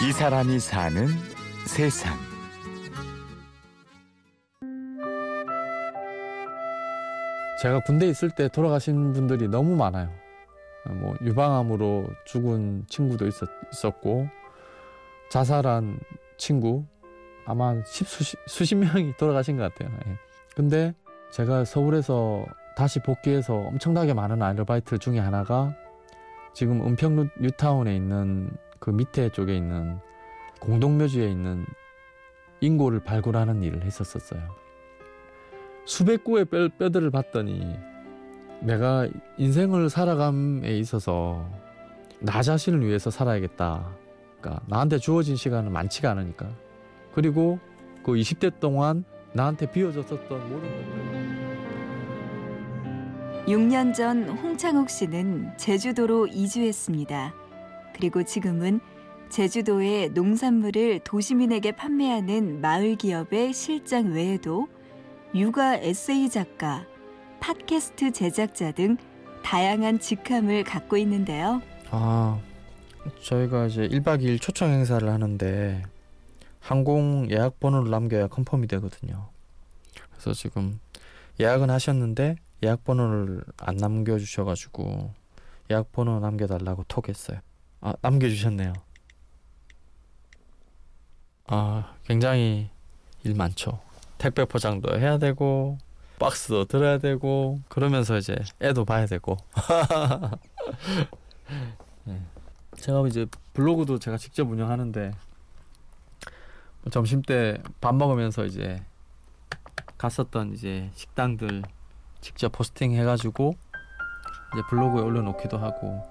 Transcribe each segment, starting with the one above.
이 사람이 사는 세상. 제가 군대 있을 때 돌아가신 분들이 너무 많아요. 뭐 유방암으로 죽은 친구도 있었, 있었고 자살한 친구 아마 십 수십 수십 명이 돌아가신 것 같아요. 예. 근데 제가 서울에서 다시 복귀해서 엄청나게 많은 아르바이트 중에 하나가 지금 은평 뉴타운에 있는 그 밑에 쪽에 있는 공동묘지에 있는 인고를 발굴하는 일을 했었었어요. 수백 구의 뼈, 뼈들을 봤더니 내가 인생을 살아감에 있어서 나 자신을 위해서 살아야겠다. 그러니까 나한테 주어진 시간은 많지가 않으니까. 그리고 그 20대 동안 나한테 비워졌었던 모든 것들. 6년 전 홍창욱 씨는 제주도로 이주했습니다. 그리고 지금은 제주도의 농산물을 도시민에게 판매하는 마을 기업의 실장 외에도 육아 에세이 작가, 팟캐스트 제작자 등 다양한 직함을 갖고 있는데요. 아, 저희가 이제 1박 2일 초청 행사를 하는데 항공 예약 번호를 남겨야 confirm이 되거든요. 그래서 지금 예약은 하셨는데 예약 번호를 안 남겨 주셔 가지고 예약 번호 남겨 달라고 톡했어요. 아 남겨주셨네요. 아 굉장히 일 많죠. 택배 포장도 해야 되고 박스도 들어야 되고 그러면서 이제 애도 봐야 되고. 네. 제가 이제 블로그도 제가 직접 운영하는데 점심 때 밥 먹으면서 이제 갔었던 이제 식당들 직접 포스팅 해가지고 이제 블로그에 올려놓기도 하고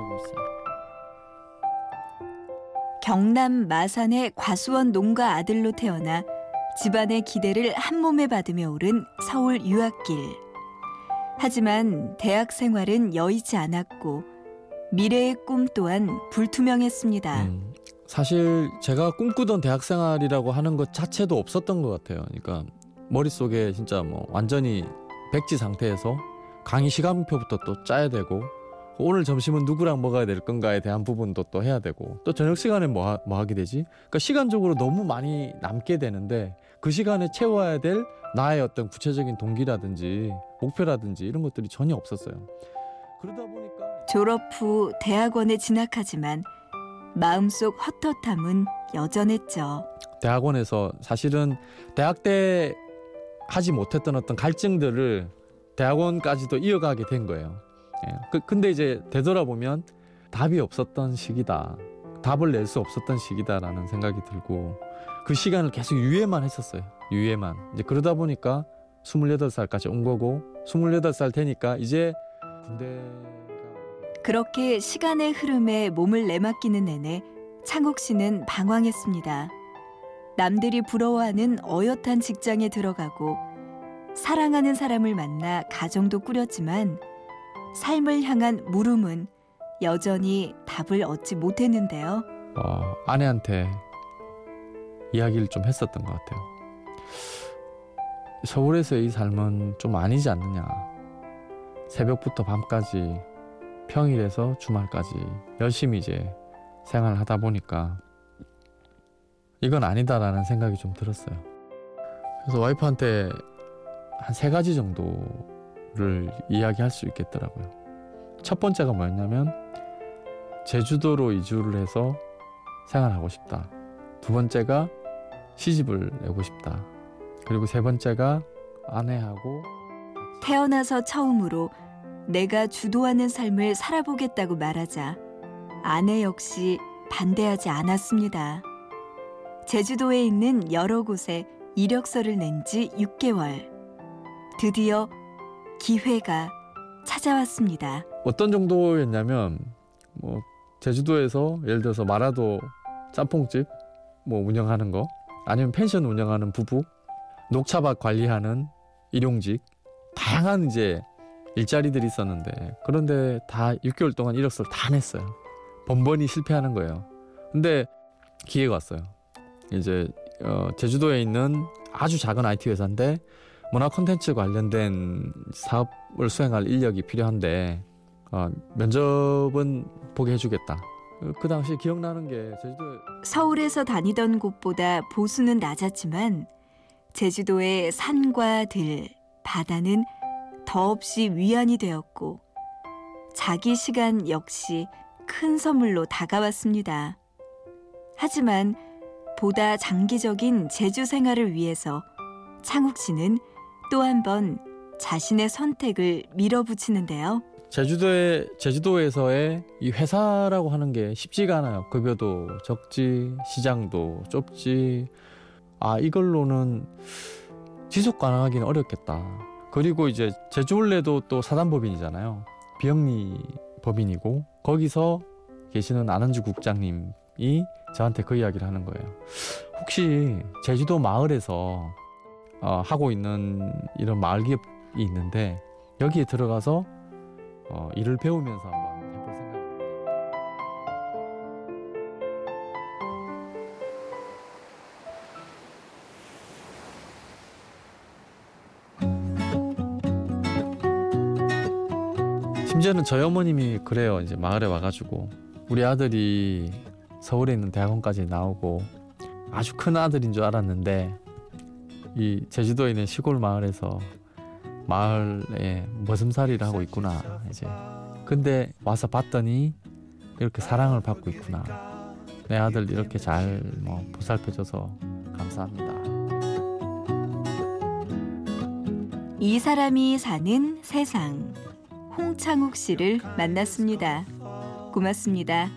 그러고 있어요. 경남 마산의 과수원 농가 아들로 태어나 집안의 기대를 한 몸에 받으며 오른 서울 유학길. 하지만 대학 생활은 여의치 않았고 미래의 꿈 또한 불투명했습니다. 음, 사실 제가 꿈꾸던 대학 생활이라고 하는 것 자체도 없었던 것 같아요. 그러니까 머릿속에 진짜 뭐 완전히 백지 상태에서 강의 시간표부터 또 짜야 되고 오늘 점심은 누구랑 먹어야 될 건가에 대한 부분도 또 해야 되고 또 저녁 시간에 뭐, 하, 뭐 하게 되지? 그러니까 시간적으로 너무 많이 남게 되는데 그 시간에 채워야 될 나의 어떤 구체적인 동기라든지 목표라든지 이런 것들이 전혀 없었어요. 그러다 보니까 졸업 후 대학원에 진학하지만 마음속 헛헛함은 여전했죠. 대학원에서 사실은 대학 때 하지 못했던 어떤 갈증들을 대학원까지도 이어가게 된 거예요. 예. 그, 근데 이제 되돌아보면 답이 없었던 시기다. 답을 낼 수 없었던 시기다라는 생각이 들고 그 시간을 계속 유예만 했었어요. 유예만. 이제 그러다 보니까 28살까지 온 거고 28살 되니까 이제 군대 그렇게 시간의 흐름에 몸을 내맡기는 내내 창욱 씨는 방황했습니다. 남들이 부러워하는 어엿한 직장에 들어가고 사랑하는 사람을 만나 가정도 꾸렸지만 삶을 향한 물음은 여전히 답을 얻지 못했는데요. 어, 아내한테 이야기를 좀 했었던 것 같아요. 서울에서의 삶은 좀 아니지 않느냐. 새벽부터 밤까지 평일에서 주말까지 열심히 이제 생활을 하다 보니까 이건 아니다라는 생각이 좀 들었어요. 그래서 와이프한테 한 세 가지 정도 를 이야기할 수 있겠더라고요. 첫 번째가 뭐였냐면 제주도로 이주를 해서 생활하고 싶다. 두 번째가 시집을 내고 싶다. 그리고 세 번째가 아내하고 태어나서 처음으로 내가 주도하는 삶을 살아보겠다고 말하자 아내 역시 반대하지 않았습니다. 제주도에 있는 여러 곳에 이력서를 낸 지 6개월. 드디어 기회가 찾아왔습니다. 어떤 정도였냐면 뭐 제주도에서 예를 들어서 마라도 짬뽕집 뭐 운영하는 거 아니면 펜션 운영하는 부부 녹차밭 관리하는 일용직 다양한 이제 일자리들이 있었는데 그런데 다 6개월 동안 이력서를 다 냈어요. 번번이 실패하는 거예요. 근데 기회가 왔어요. 이제 어, 제주도에 있는 아주 작은 IT 회사인데 문화 콘텐츠 관련된 사업을 수행할 인력이 필요한데 어, 면접은 보게 해주겠다. 그 당시 기억나는 게 제주도 서울에서 다니던 곳보다 보수는 낮았지만 제주도의 산과 들, 바다는 더없이 위안이 되었고 자기 시간 역시 큰 선물로 다가왔습니다. 하지만 보다 장기적인 제주 생활을 위해서 창욱 씨는 또 한 번 자신의 선택을 밀어붙이는데요. 제주도에 제주도에서의 이 회사라고 하는 게 쉽지가 않아요. 급여도 적지, 시장도 좁지. 아 이걸로는 지속 가능하기는 어렵겠다. 그리고 이제 제주올레도 또 사단법인이잖아요. 비영리 법인이고 거기서 계시는 안은주 국장님이 저한테 그 이야기를 하는 거예요. 혹시 제주도 마을에서 어, 하고 있는 이런 마을 기업이 있는데 여기에 들어가서 어, 일을 배우면서 한번 해볼 생각입니다. 심지어는 저희 어머님이 그래요. 이제 마을에 와가지고 우리 아들이 서울에 있는 대학원까지 나오고 아주 큰 아들인 줄 알았는데 이 제주도에 있는 시골 마을에서 마을에 머슴살이를 하고 있구나 이제 근데 와서 봤더니 이렇게 사랑을 받고 있구나 내 아들 이렇게 잘 뭐 보살펴줘서 감사합니다 이 사람이 사는 세상 홍창욱 씨를 만났습니다. 고맙습니다.